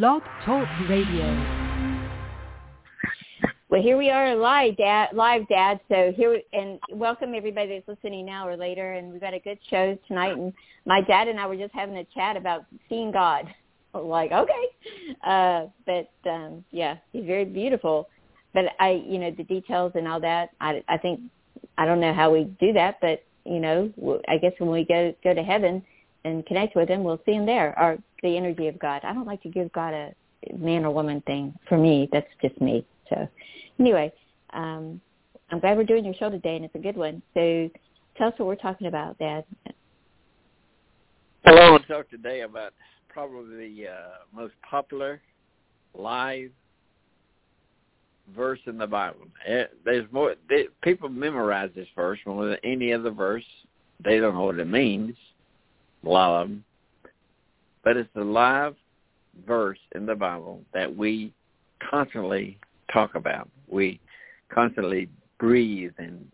Blog Talk Radio. Well, here we are live, Dad. Live, Dad. So here and welcome everybody that's listening now or later. And we've got a good show tonight. And my dad and I were just having a chat about seeing God. Like, okay, uh, but um, yeah, he's very beautiful. But I, you know, the details and all that. I, I think I don't know how we do that, but you know, I guess when we go go to heaven and connect with him, we'll see him there, or the energy of God. I don't like to give God a man or woman thing. For me, that's just me. So anyway, um, I'm glad we're doing your show today, and it's a good one. So tell us what we're talking about, Dad. Hello, I want to talk today about probably the uh, most popular live verse in the Bible. Eh, there's more. They, people memorize this verse more than any other verse. They don't know what it means. A lot of them, but it's the live verse in the Bible that we constantly talk about. We constantly breathe and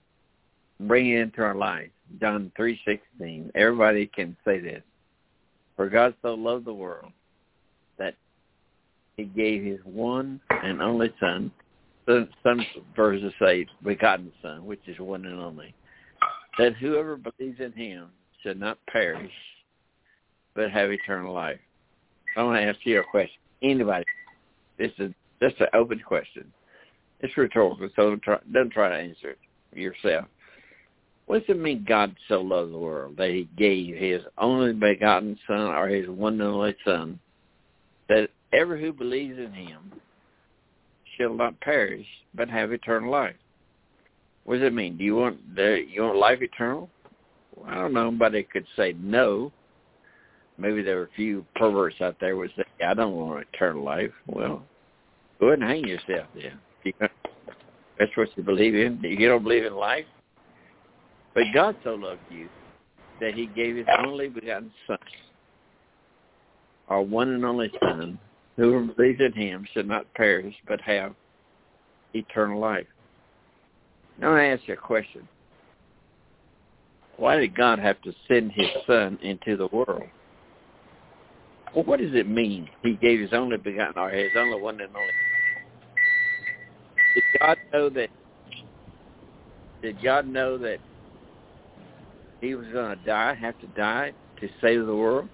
bring it into our life. John three sixteen. Everybody can say this. For God so loved the world that he gave his one and only son some verses say begotten son, which is one and only, that whoever believes in him should not perish, but have eternal life. I want to ask you a question. Anybody? This is just an open question. It's rhetorical, so don't try, don't try to answer it yourself. What does it mean God so loved the world that he gave his only begotten son or his one and only son that ever who believes in him shall not perish, but have eternal life. What does it mean? Do you want the you want life eternal? I don't know. Nobody could say no. Maybe there are a few perverts out there would say, "I don't want eternal life." Well, go ahead and hang yourself then. That's what you believe in. You don't believe in life, but God so loved you that He gave His only begotten Son, our one and only Son, who believes in him should not perish, but have eternal life. Now I ask you a question. Why did God have to send his son into the world? Well, what does it mean? He gave his only begotten, or his only one and only. Did God know that? Did God know that he was going to die, have to die to save the world?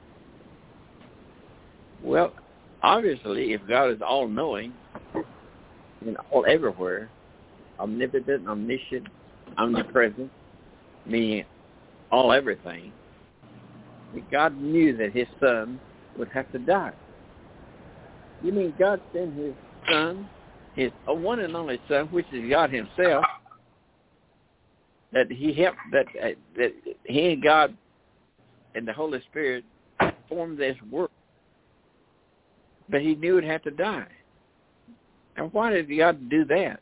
Well, obviously, if God is all-knowing and all everywhere, omnipotent, omniscient, omnipresent, meaning all everything, God knew that his son would have to die. You mean God sent his son, his one and only son, which is God himself, that he helped, that, that he and God and the Holy Spirit formed this work but he knew he'd have to die. And why did God do that?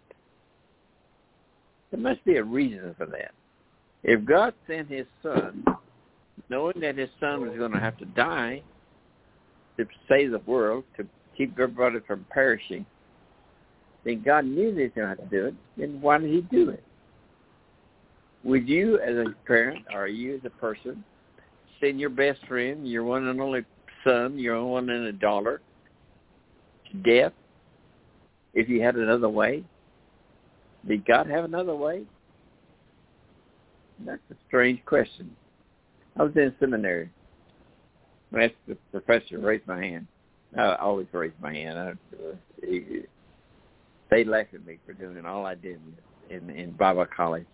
There must be a reason for that. If God sent his son, knowing that his son was going to have to die to save the world, to keep everybody from perishing, then God knew he was going to do it. Then why did he do it? Would you as a parent or you as a person send your best friend, your one and only son, your one and a daughter, to death if you had another way? Did God have another way? That's a strange question. I was in seminary. Asked the professor raise my hand. I always raise my hand. I, he, they laughed at me for doing all I did in in Bible college.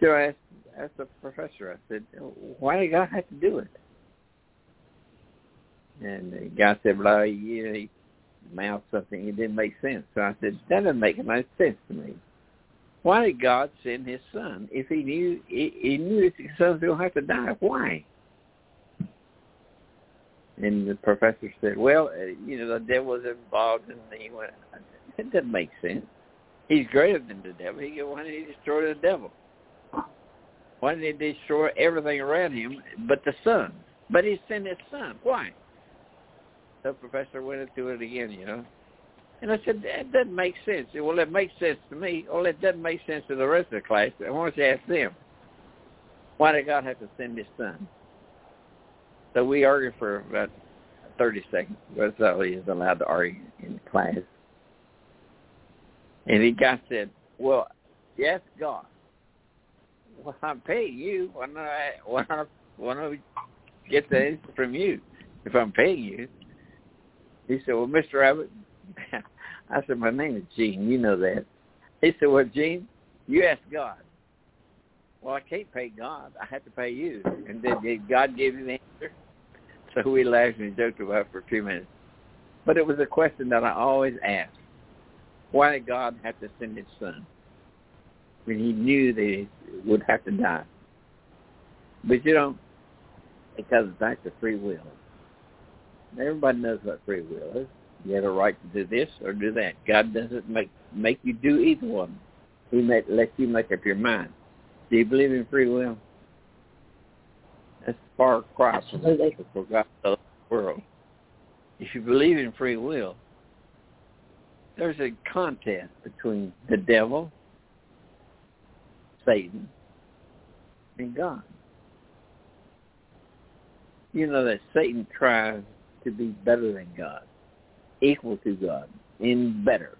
So I asked, asked the professor. I said, "Why did God have to do it?" And the guy said, "Well, you know, he uh, mouth something it didn't make sense. So I said, that doesn't make any sense to me. Why did God send His Son if He knew He, he knew His Son was going to have to die? Why? And the professor said, well, uh, you know, the devil was involved, and he went, it doesn't make sense. He's greater than the devil. He why did he destroy the devil? Why did he destroy everything around him but the Son? But he sent His Son. Why? The professor went into it again, you know. And I said, that doesn't make sense. Said, well, it makes sense to me. Well, it doesn't make sense to the rest of the class. I want to ask them, why did God have to send his son? So we argued for about 30 seconds. That's all he is allowed to argue in class. And the guy said, well, yes, God. Well, I'm paying you. Why don't I, why don't, why don't I get the answer from you if I'm paying you? He said, well, Mr. Abbott, I said, my name is Gene. You know that. He said, well, Gene, you ask God. Well, I can't pay God. I have to pay you. And then God give you the answer? So we laughed and joked about it for few minutes. But it was a question that I always asked. Why did God have to send his son? When he knew that he would have to die. But you know, it comes back to free will. Everybody knows what free will is. You have a right to do this or do that. God doesn't make make you do either one. He may let you make up your mind. Do you believe in free will? That's far cry from for God the world. If you believe in free will, there's a contest between the devil, Satan, and God. You know that Satan tries to be better than God, equal to God, and better.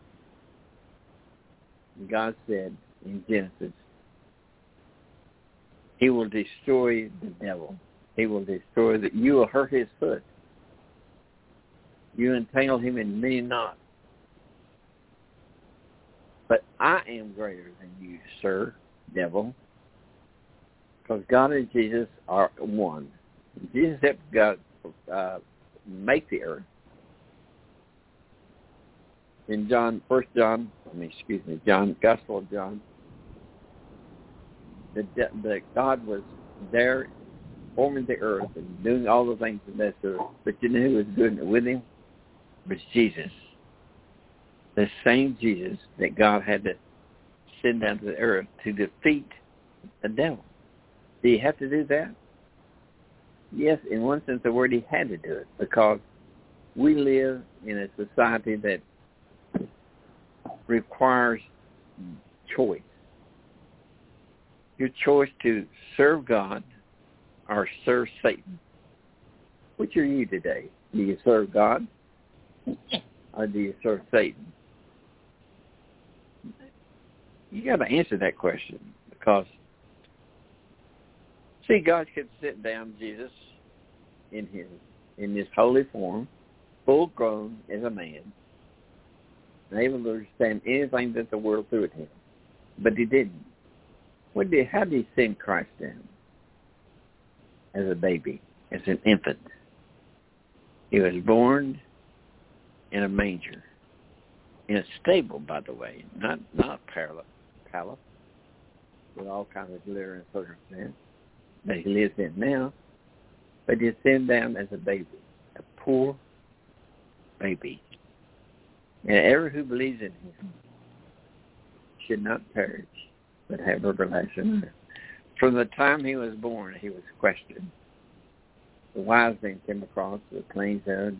God said in Genesis, he will destroy the devil. He will destroy that. You will hurt his foot. You entangle him in many knots. But I am greater than you, sir, devil. Because God and Jesus are one. Jesus helped God uh, make the earth. In John, First John, I mean, excuse me, John, Gospel of John, the, the God was there forming the earth and doing all the things in this earth. But you know who was doing it with him? It was Jesus. The same Jesus that God had to send down to the earth to defeat the devil. Do you have to do that? Yes, in one sense the word, he had to do it because we live in a society that requires choice your choice to serve God or serve Satan. Which are you today? Do you serve God or do you serve Satan? You got to answer that question because, see, God could sit down Jesus in his in his holy form, full grown as a man, and able to understand anything that the world threw at him, but he didn't. What did, how did he send Christ down? As a baby, as an infant. He was born in a manger, in a stable, by the way, not not palace, with all kinds of glitter and circumstance that he lives in now, but he sent down as a baby, a poor baby. And everyone who believes in him should not perish, but have everlasting life. From the time he was born, he was questioned. The wise men came across the plains there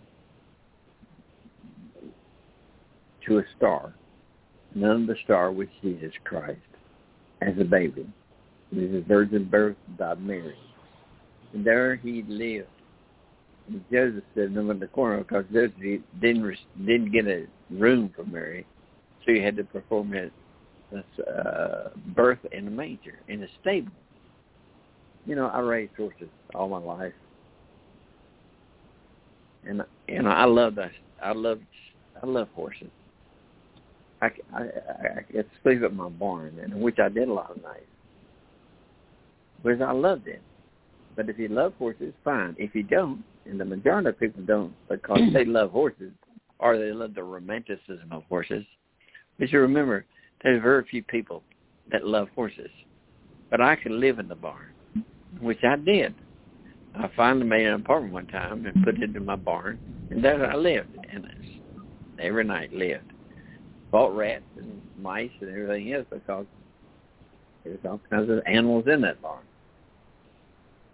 to a star. None of the star was Jesus Christ as a baby. He was a virgin birth by Mary. And there he lived. And Joseph said him in the corner because Joseph didn't didn't get a room for Mary, so he had to perform his uh, birth in a manger, in a stable. You know, I raised horses all my life, and and I love that. I love I love horses. I I I could sleep at my barn, and which I did a lot of nights, because I loved it. But if you love horses, fine. If you don't, and the majority of people don't because they love horses or they love the romanticism of horses. But you remember, there's very few people that love horses. But I could live in the barn, which I did. I finally made an apartment one time and put it in my barn, and there I lived. And every night lived. Fought rats and mice and everything else because there's all kinds of animals in that barn.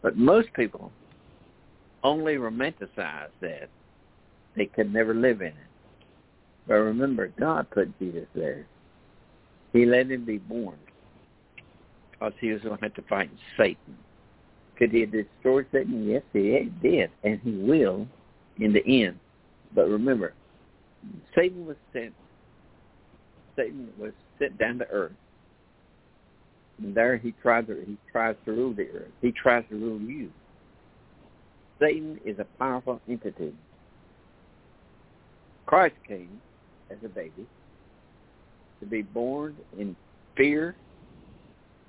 But most people only romanticize that. They could never live in it. But remember, God put Jesus there. He let him be born because he was going to have to fight Satan. Could he destroy Satan? Yes, he did, and he will in the end. But remember, Satan was sent. Satan was sent down to earth, and there he tries to he tries to rule the earth. He tries to rule you. Satan is a powerful entity. Christ came as a baby to be born in fear,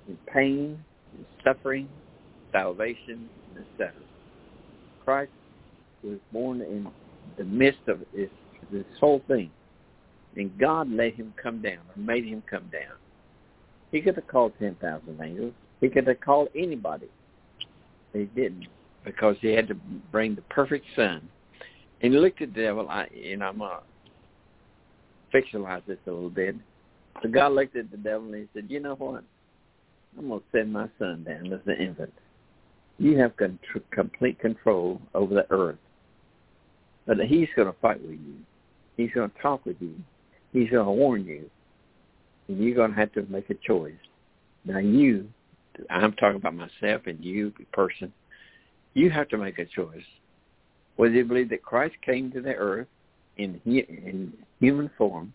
in pain, in suffering, salvation, etc. Christ was born in the midst of this, this whole thing. And God let him come down or made him come down. He could have called 10,000 angels. He could have called anybody. He didn't because he had to bring the perfect son. And he looked at the devil, I, and I'm going to fictionalize this a little bit. So God looked at the devil and he said, you know what? I'm going to send my son down as an infant. You have con- complete control over the earth. But he's going to fight with you. He's going to talk with you. He's going to warn you. And you're going to have to make a choice. Now you, I'm talking about myself and you, the person, you have to make a choice. Whether you believe that Christ came to the earth in, in human form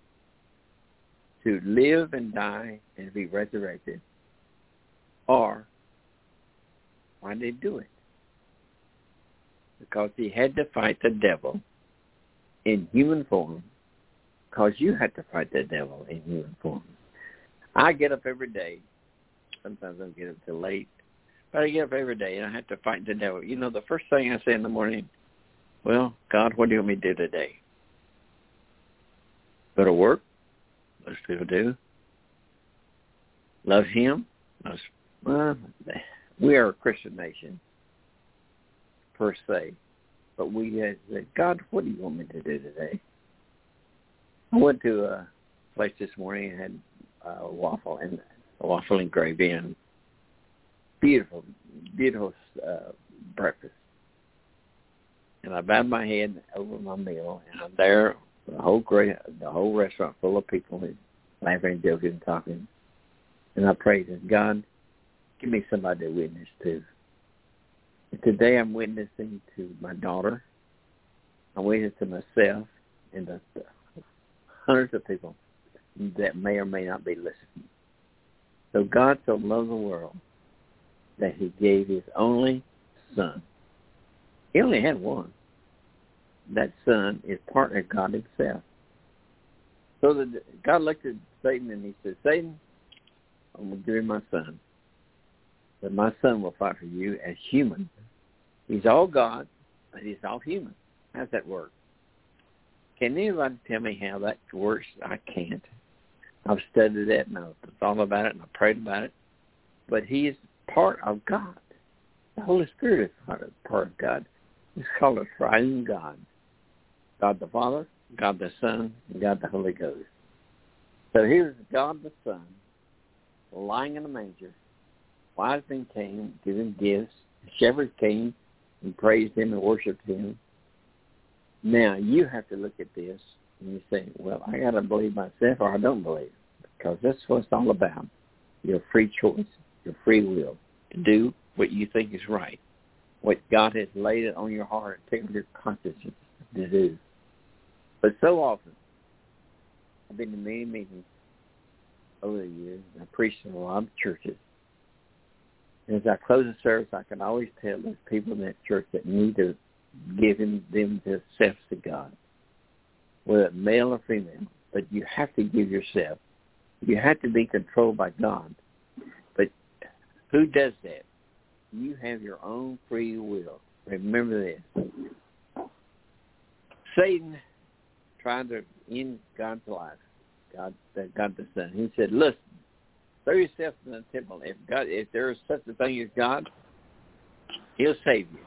to live and die and be resurrected, or why did he do it? Because he had to fight the devil in human form because you had to fight the devil in human form. I get up every day. Sometimes I get up till late. But I get up every day and I have to fight the devil. You know, the first thing I say in the morning, well, God, what do you want me to do today? Go to work? Most people do. Love him? Most, well, we are a Christian nation, per se. But we had said, God, what do you want me to do today? I went to a place this morning and had a waffle and a waffle and gravy and beautiful, beautiful uh, breakfast. And I bowed my head over my meal, and I'm there, the whole great, the whole restaurant full of people laughing and joking and talking. And I prayed, God, give me somebody to witness to. And today I'm witnessing to my daughter. I'm witnessing to myself and the, the hundreds of people that may or may not be listening. So God so loved the world that he gave his only son. He only had one. That son is part of God himself. So God looked at Satan and he said, Satan, I'm going to give you my son But my son will fight for you as human. He's all God, but he's all human. How's that work? Can anybody tell me how that works? I can't. I've studied it and I've thought about it and I've prayed about it. But he is part of God. The Holy Spirit is part of, part of God. It's called a triune God. God the Father, God the Son, and God the Holy Ghost. So here's God the Son lying in a manger wise men came, giving gifts. Shepherds came and praised him and worshipped him. Now you have to look at this and you say, well, I got to believe myself or I don't believe because that's what it's all about. Your free choice, your free will to do what you think is right, what God has laid it on your heart taken your conscience to do. But so often, I've been to many meetings over the years. and I preached in a lot of churches, as I close the service, I can always tell there's people in that church that need to give them themselves to God, whether male or female. But you have to give yourself. You have to be controlled by God. But who does that? You have your own free will. Remember this. Satan tried to end God's life, God, God the Son. He said, listen, Throw yourself in the temple. If God, if there is such a thing as God, He'll save you.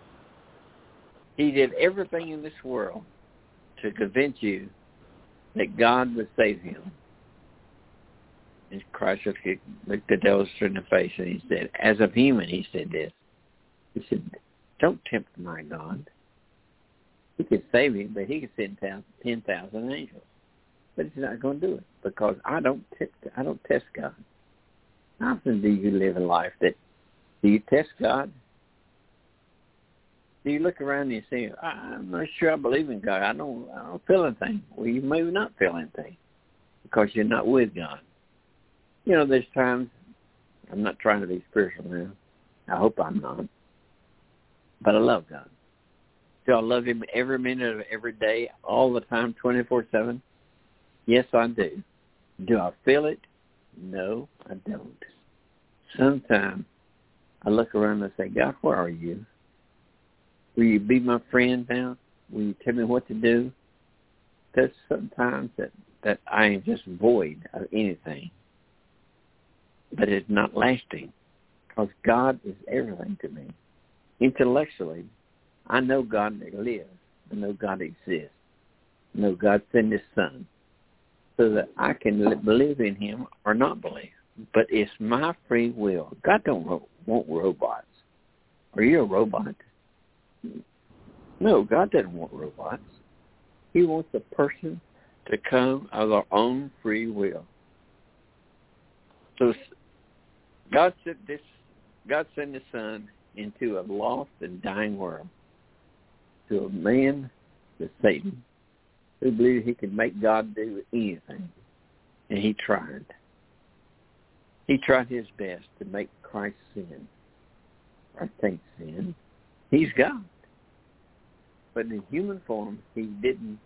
He did everything in this world to convince you that God would save him. And Christ looked, the devil in the face and he said, as a human, he said this. He said, don't tempt my God. He could save him, but he could send 10,000 angels. But he's not going to do it because I don't, test, I don't test God. How often do you live a life that do you test God? Do you look around and you say, I'm not sure I believe in God. I don't I don't feel anything. Well, you may not feel anything because you're not with God. You know, there's times I'm not trying to be spiritual now. I hope I'm not. But I love God. Do I love him every minute of every day, all the time, 24-7? Yes, I do. Do I feel it? No, I don't. Sometimes I look around and say, God, where are you? Will you be my friend now? Will you tell me what to do? There's sometimes that, that I am just void of anything. But it's not lasting because God is everything to me. Intellectually, I know God lives. I know God exists. I know God sent his son so that I can believe in him or not believe. But it's my free will. God don't want robots. Are you a robot? No, God doesn't want robots. He wants a person to come of their own free will. So God sent this God sent his son into a lost and dying world to a man, to Satan, who believed he could make God do anything. And he tried. He tried his best to make Christ sin. I think sin. He's God. But in human form, he didn't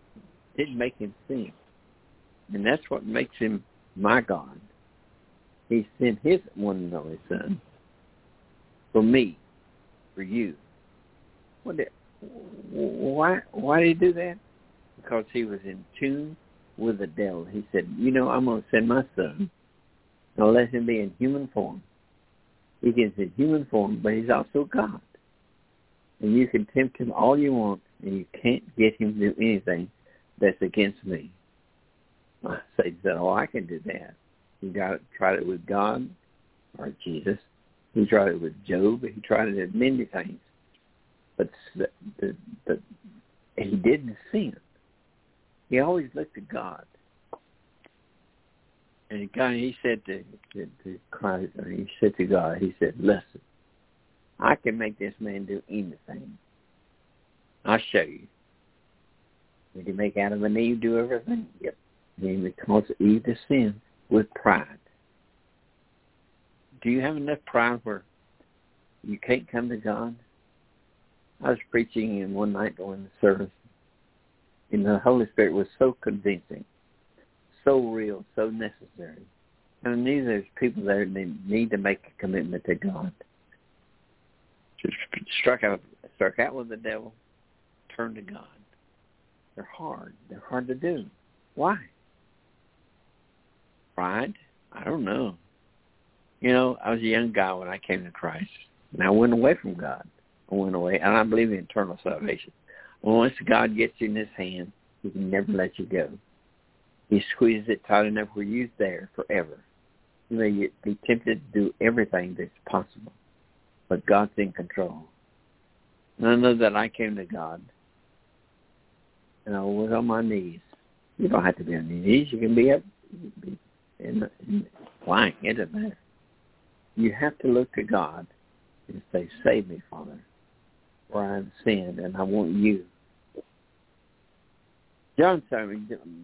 didn't make him sin. And that's what makes him my God. He sent his one and only son for me, for you. What why why did he do that? Because he was in tune with the devil. He said, you know, I'm going to send my son. I'll let him be in human form. He is in human form, but he's also God. And you can tempt him all you want, and you can't get him to do anything that's against me. Satan said, oh, I can do that. He got it, tried it with God or Jesus. He tried it with Job. He tried it with many things but the, he didn't sin. He always looked to God. And God, he said to, to, to Christ, he said to God, he said, listen, I can make this man do anything. I'll show you. Did he make Adam and Eve do everything? Yep. And because Eve to sin with pride. Do you have enough pride where you can't come to God? I was preaching in one night during the service, and the Holy Spirit was so convincing, so real, so necessary. And I knew there's people there that need to make a commitment to God. Just struck out, struck out with the devil, turn to God. They're hard. They're hard to do. Why? Pride? I don't know. You know, I was a young guy when I came to Christ, and I went away from God went away. And I believe in eternal salvation. Once God gets you in his hand, he can never let you go. He squeezes it tight enough where you're there forever. You may be tempted to do everything that's possible, but God's in control. And I know that I came to God, and I was on my knees. You don't have to be on your knees. You can be up, be in, in lying. It doesn't matter. You have to look to God and say, "Save me, Father." I've sinned, and I want you. John, sorry,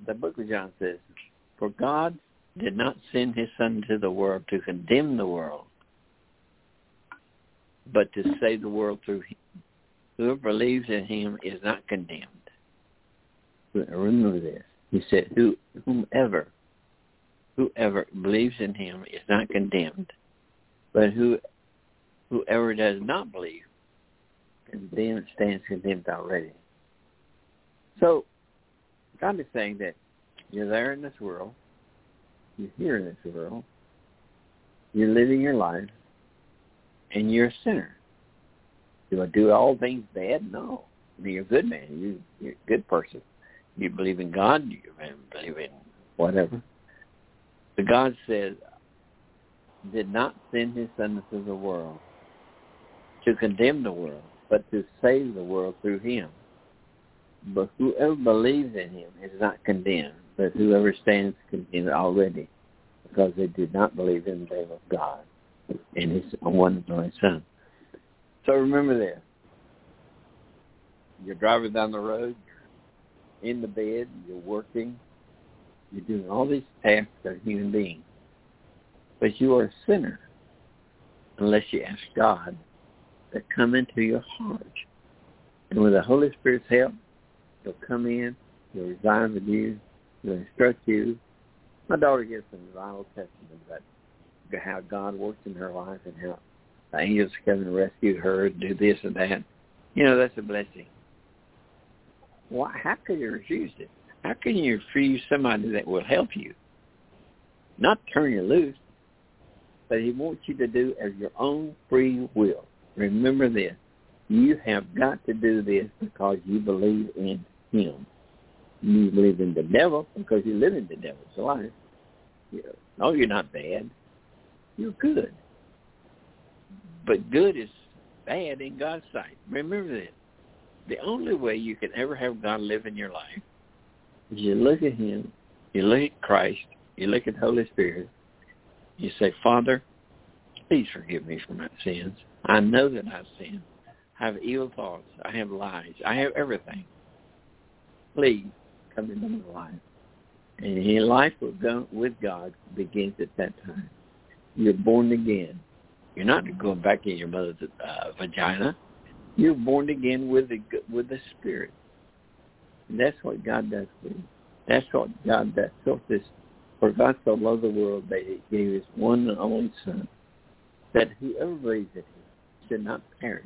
the book of John says, For God did not send his Son into the world to condemn the world, but to save the world through him. Whoever believes in him is not condemned. Remember this. He said, Who, whomever, whoever believes in him is not condemned, but who, whoever does not believe condemned stands condemned already. So God is saying that you're there in this world, you're here in this world, you're living your life, and you're a sinner. Do I do all things bad? No. I mean, you're a good man. You, you're a good person. You believe in God. You believe in whatever. But God says, did not send his son into the world to condemn the world, but to save the world through him. But whoever believes in him is not condemned, but whoever stands condemned already, because they did not believe in the name of God and his one and only Son. So remember this. you're driving down the road, you're in the bed, you're working, you're doing all these tasks as a human being. But you are a sinner unless you ask God to come into your heart. And with the Holy Spirit's help, he'll come in, he'll reside with you, he'll instruct you. My daughter gives some vital testimony about how God worked in her life and how the angels come and rescue her and do this and that. You know, that's a blessing. Why, how can you refuse it? How can you refuse somebody that will help you? Not turn you loose, but he wants you to do as your own free will. Remember this. You have got to do this because you believe in him. You believe in the devil because you live in the devil's life. You know, no, you're not bad. You're good. But good is bad in God's sight. Remember this. The only way you can ever have God live in your life is you look at him, you look at Christ, you look at the Holy Spirit, you say, Father, please forgive me for my sins. I know that I've sinned. I have evil thoughts. I have lies. I have everything. Please come into my life. And your life with God begins at that time. You're born again. You're not going back in your mother's uh, vagina. You're born again with the with the Spirit. And that's what God does for you. That's what God does. So this, for God so loved the world that He gave His one and only Son, that whoever believes in Him should not perish.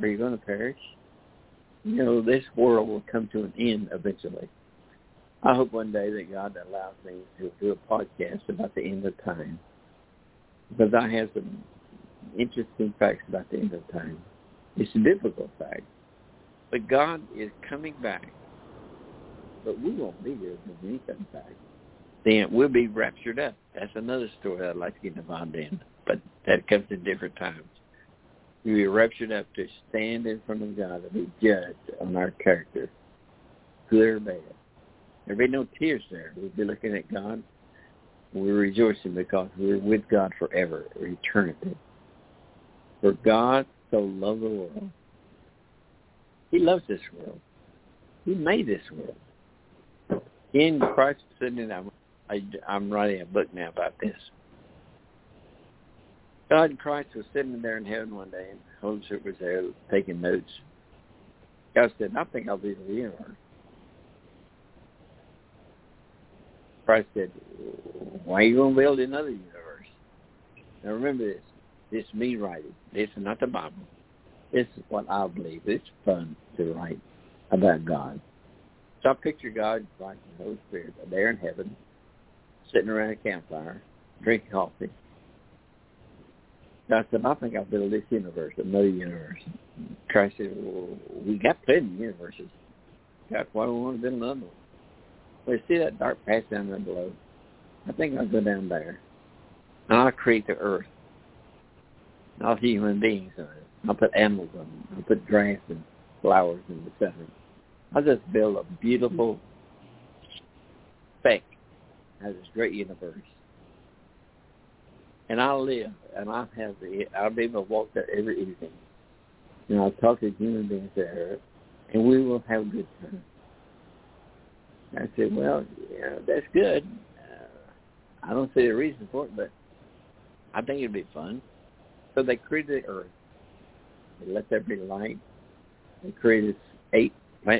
Are you going to perish? You know, this world will come to an end eventually. I hope one day that God allows me to do a podcast about the end of time because I have some interesting facts about the end of time. It's a difficult fact, but God is coming back. But we won't be here when He comes back. Then we'll be raptured up. That's another story I'd like to get involved in, but that comes in different times. Be raptured up to stand in front of God and be judged on our character, good or bad. There'll be no tears there. We'll be looking at God. We're rejoicing because we're with God forever, eternity. For God so loved the world. He loves this world. He made this world. In Christ I'm, I'm writing a book now about this. God in Christ was sitting there in heaven one day, and Holy Spirit was there taking notes. God said, I think I'll be the universe. Christ said, why are you going to build another universe? Now remember this. This is me writing. This is not the Bible. This is what I believe. It's fun to write about God. So I picture God like the Holy Spirit there in heaven, sitting around a campfire, drinking coffee. I said, I think I'll build this universe, another universe. Christ said, well, we got plenty of universes. God, why do we want to build another one? Well, see that dark patch down there below? I think I'll go down there. And I'll create the earth. I'll human beings on it. I'll put animals on it. I'll put grass and flowers the center. I'll just build a beautiful speck of this great universe. And I'll live, and I'll have the, be able to walk there every evening. And I'll talk to human beings there, and we will have a good time. I said, well, yeah, that's good. Uh, I don't see a reason for it, but I think it'd be fun. So they created the earth. They let there be light. They created eight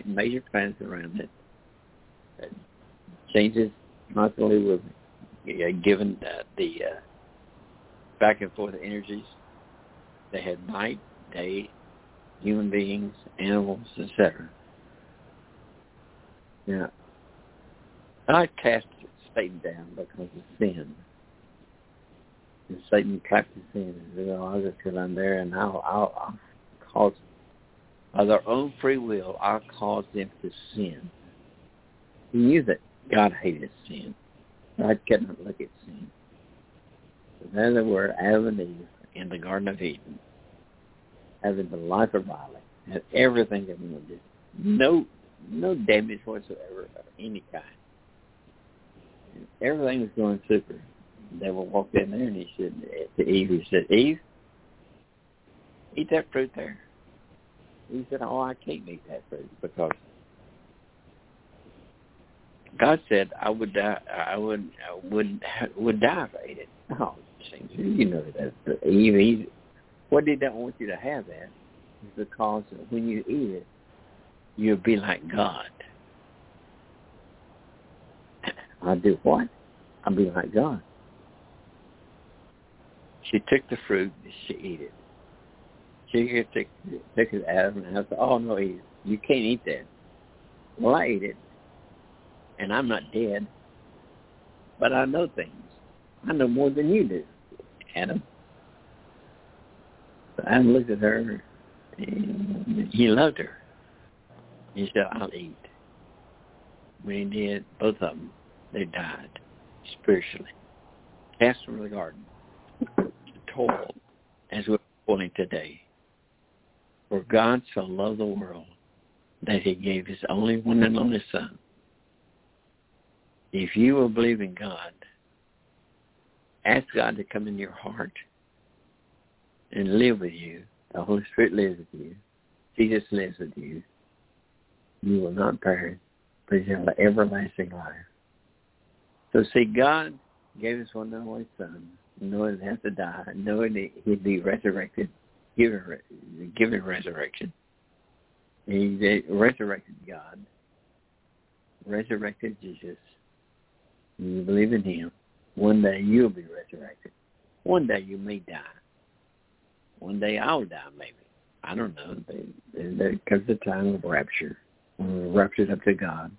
major planets around it. it changes constantly with uh, given uh, the uh, back and forth energies. They had night, day, human beings, animals, etc. Now, I cast Satan down because of sin. And Satan his sin. Said, oh, I'll just get on there and I'll, I'll, I'll cause, by their own free will, I'll cause them to sin. He knew that God hated sin. God couldn't look at there they were, Adam and Eve, in the Garden of Eden, having the life of Riley, had everything they wanted. No, no damage whatsoever of any kind everything was going super. The devil walked in there and he said to Eve, he said, Eve, eat that fruit there. He said, oh, I can't eat that fruit because God said I would die. I would I would would die if I ate it. Oh, you know that Eve. He, what did not want you to have that? Is because when you eat it, you'll be like God. I'll do what? I'll be like God. She took the fruit and she ate it. She took, took it out and I said, oh, no, you can't eat that. Well, I ate it, and I'm not dead, but I know things. I know more than you do, Adam. So Adam looked at her, and he loved her. He said, I'll eat. When he did, both of them, they died spiritually. Cast from the garden toil as we're toiling today. For God so loved the world that he gave his only one and only son. If you will believe in God, ask God to come in your heart and live with you. The Holy Spirit lives with you. Jesus lives with you. You will not perish, but you have an everlasting life. So see, God gave us one and only Son knowing he had to die, knowing that he'd be resurrected, given, given resurrection. He resurrected God, resurrected Jesus. You believe in him. One day you'll be resurrected. One day you may die. One day I'll die, maybe. I don't know. Comes the time of rapture. When we're raptured up to God.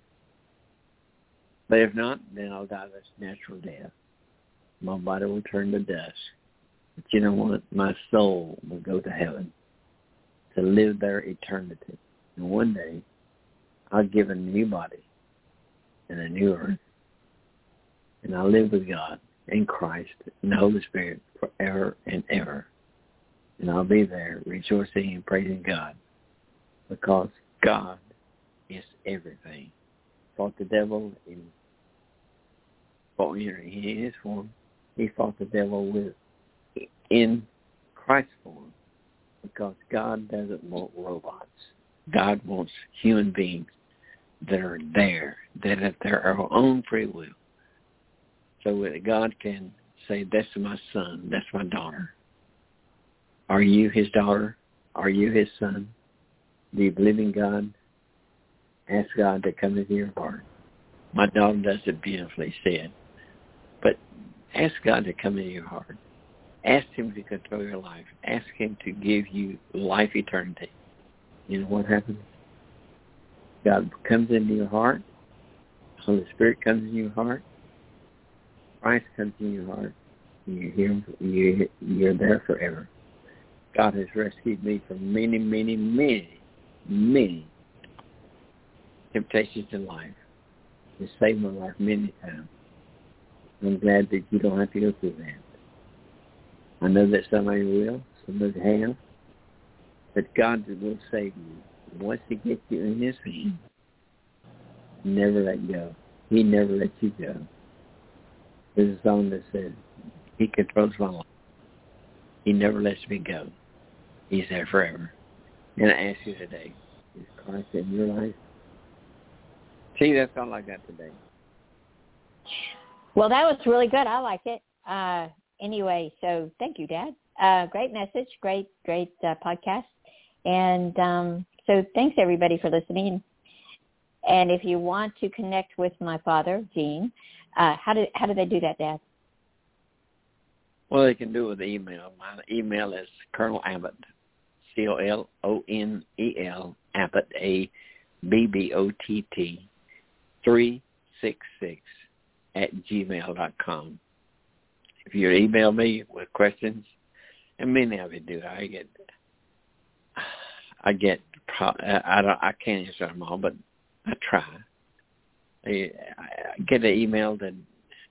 But if not, then I'll die this natural death my body will turn to dust. But you know what? My soul will go to heaven to live there eternity. And one day, I'll give a new body and a new earth. And I'll live with God in Christ and the Holy Spirit forever and ever. And I'll be there rejoicing and praising God because God is everything. Fought the devil in, fought in his form he fought the devil with in Christ's form because God doesn't want robots. God wants human beings that are there, that have their own free will. So that God can say, that's my son, that's my daughter. Are you his daughter? Are you his son? Believe in God? Ask God to come into your heart. My daughter does it beautifully said. But Ask God to come into your heart. Ask him to control your life. Ask him to give you life eternity. You know what happens? God comes into your heart. Holy Spirit comes in your heart. Christ comes in your heart. You hear you you're there forever. God has rescued me from many, many, many, many temptations in life. He saved my life many times. I'm glad that you don't have to go through that. I know that somebody will, somebody have, but God will save you. Once he gets you in his hand, never let go. He never lets you go. There's a song that says, he controls my life. He never lets me go. He's there forever. And I ask you today, is Christ in your life? See, that's all I got today. Well, that was really good. I like it. Uh, anyway, so thank you, Dad. Uh, great message. Great, great uh, podcast. And um, so thanks everybody for listening. And if you want to connect with my father, Gene, uh, how do how do they do that, Dad? Well, they can do it with email. My email is Colonel Abbott, C O L O N E L Abbott A B B O T T three six six at gmail dot com. If you email me with questions, and many of you do, I get, I get, I don't, I can't answer them all, but I try. I, get an email to,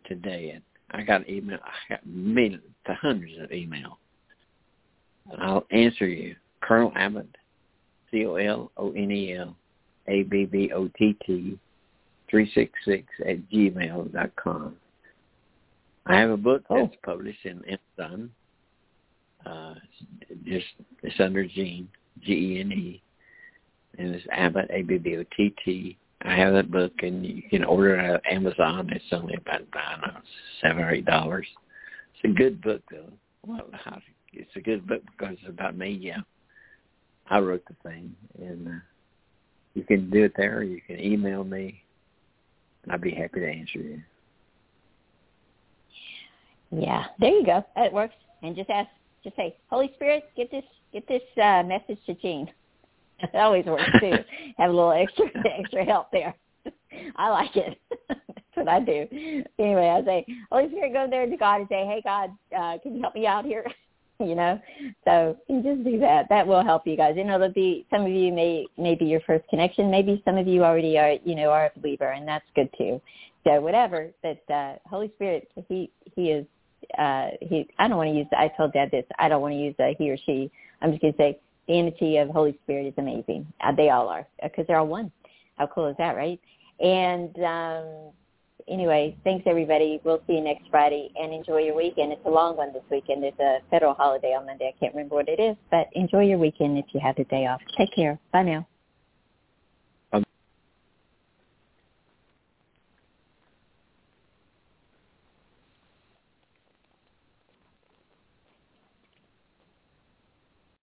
today, and I got an email. I got millions, to hundreds of emails. I'll answer you, Colonel Abbott, C O L O N E L A B B O T T 366 at gmail dot com. I have a book oh. that's published in Amazon. Uh, just it's under Gene G E N E, and it's Abbott A B B O T T. I have that book, and you can order it at Amazon. It's only about I don't know seven or eight dollars. It's a good book, though. Well, it's a good book because it's about me. Yeah, I wrote the thing, and uh, you can do it there. Or you can email me, and I'd be happy to answer you. Yeah, there you go. That works. And just ask, just say, Holy Spirit, get this, get this uh, message to Gene. That always works too. Have a little extra, extra help there. I like it. That's what I do. Anyway, I say, Holy Spirit, go there to God and say, Hey, God, uh, can you help me out here? you know, so you just do that. That will help you guys. You know, there'll be some of you may maybe your first connection. Maybe some of you already are, you know, are a believer, and that's good too. So whatever. But uh, Holy Spirit, he he is uh, he, I don't want to use, I told Dad this, I don't want to use a he or she. I'm just to say the entity of Holy Spirit is amazing. Uh, they all are because they're all one. How cool is that, right? And um, anyway, thanks everybody. We'll see you next Friday and enjoy your weekend. It's a long one this weekend. There's a federal holiday on Monday. I can't remember what it is, but enjoy your weekend if you have the day off. Take care. Bye now.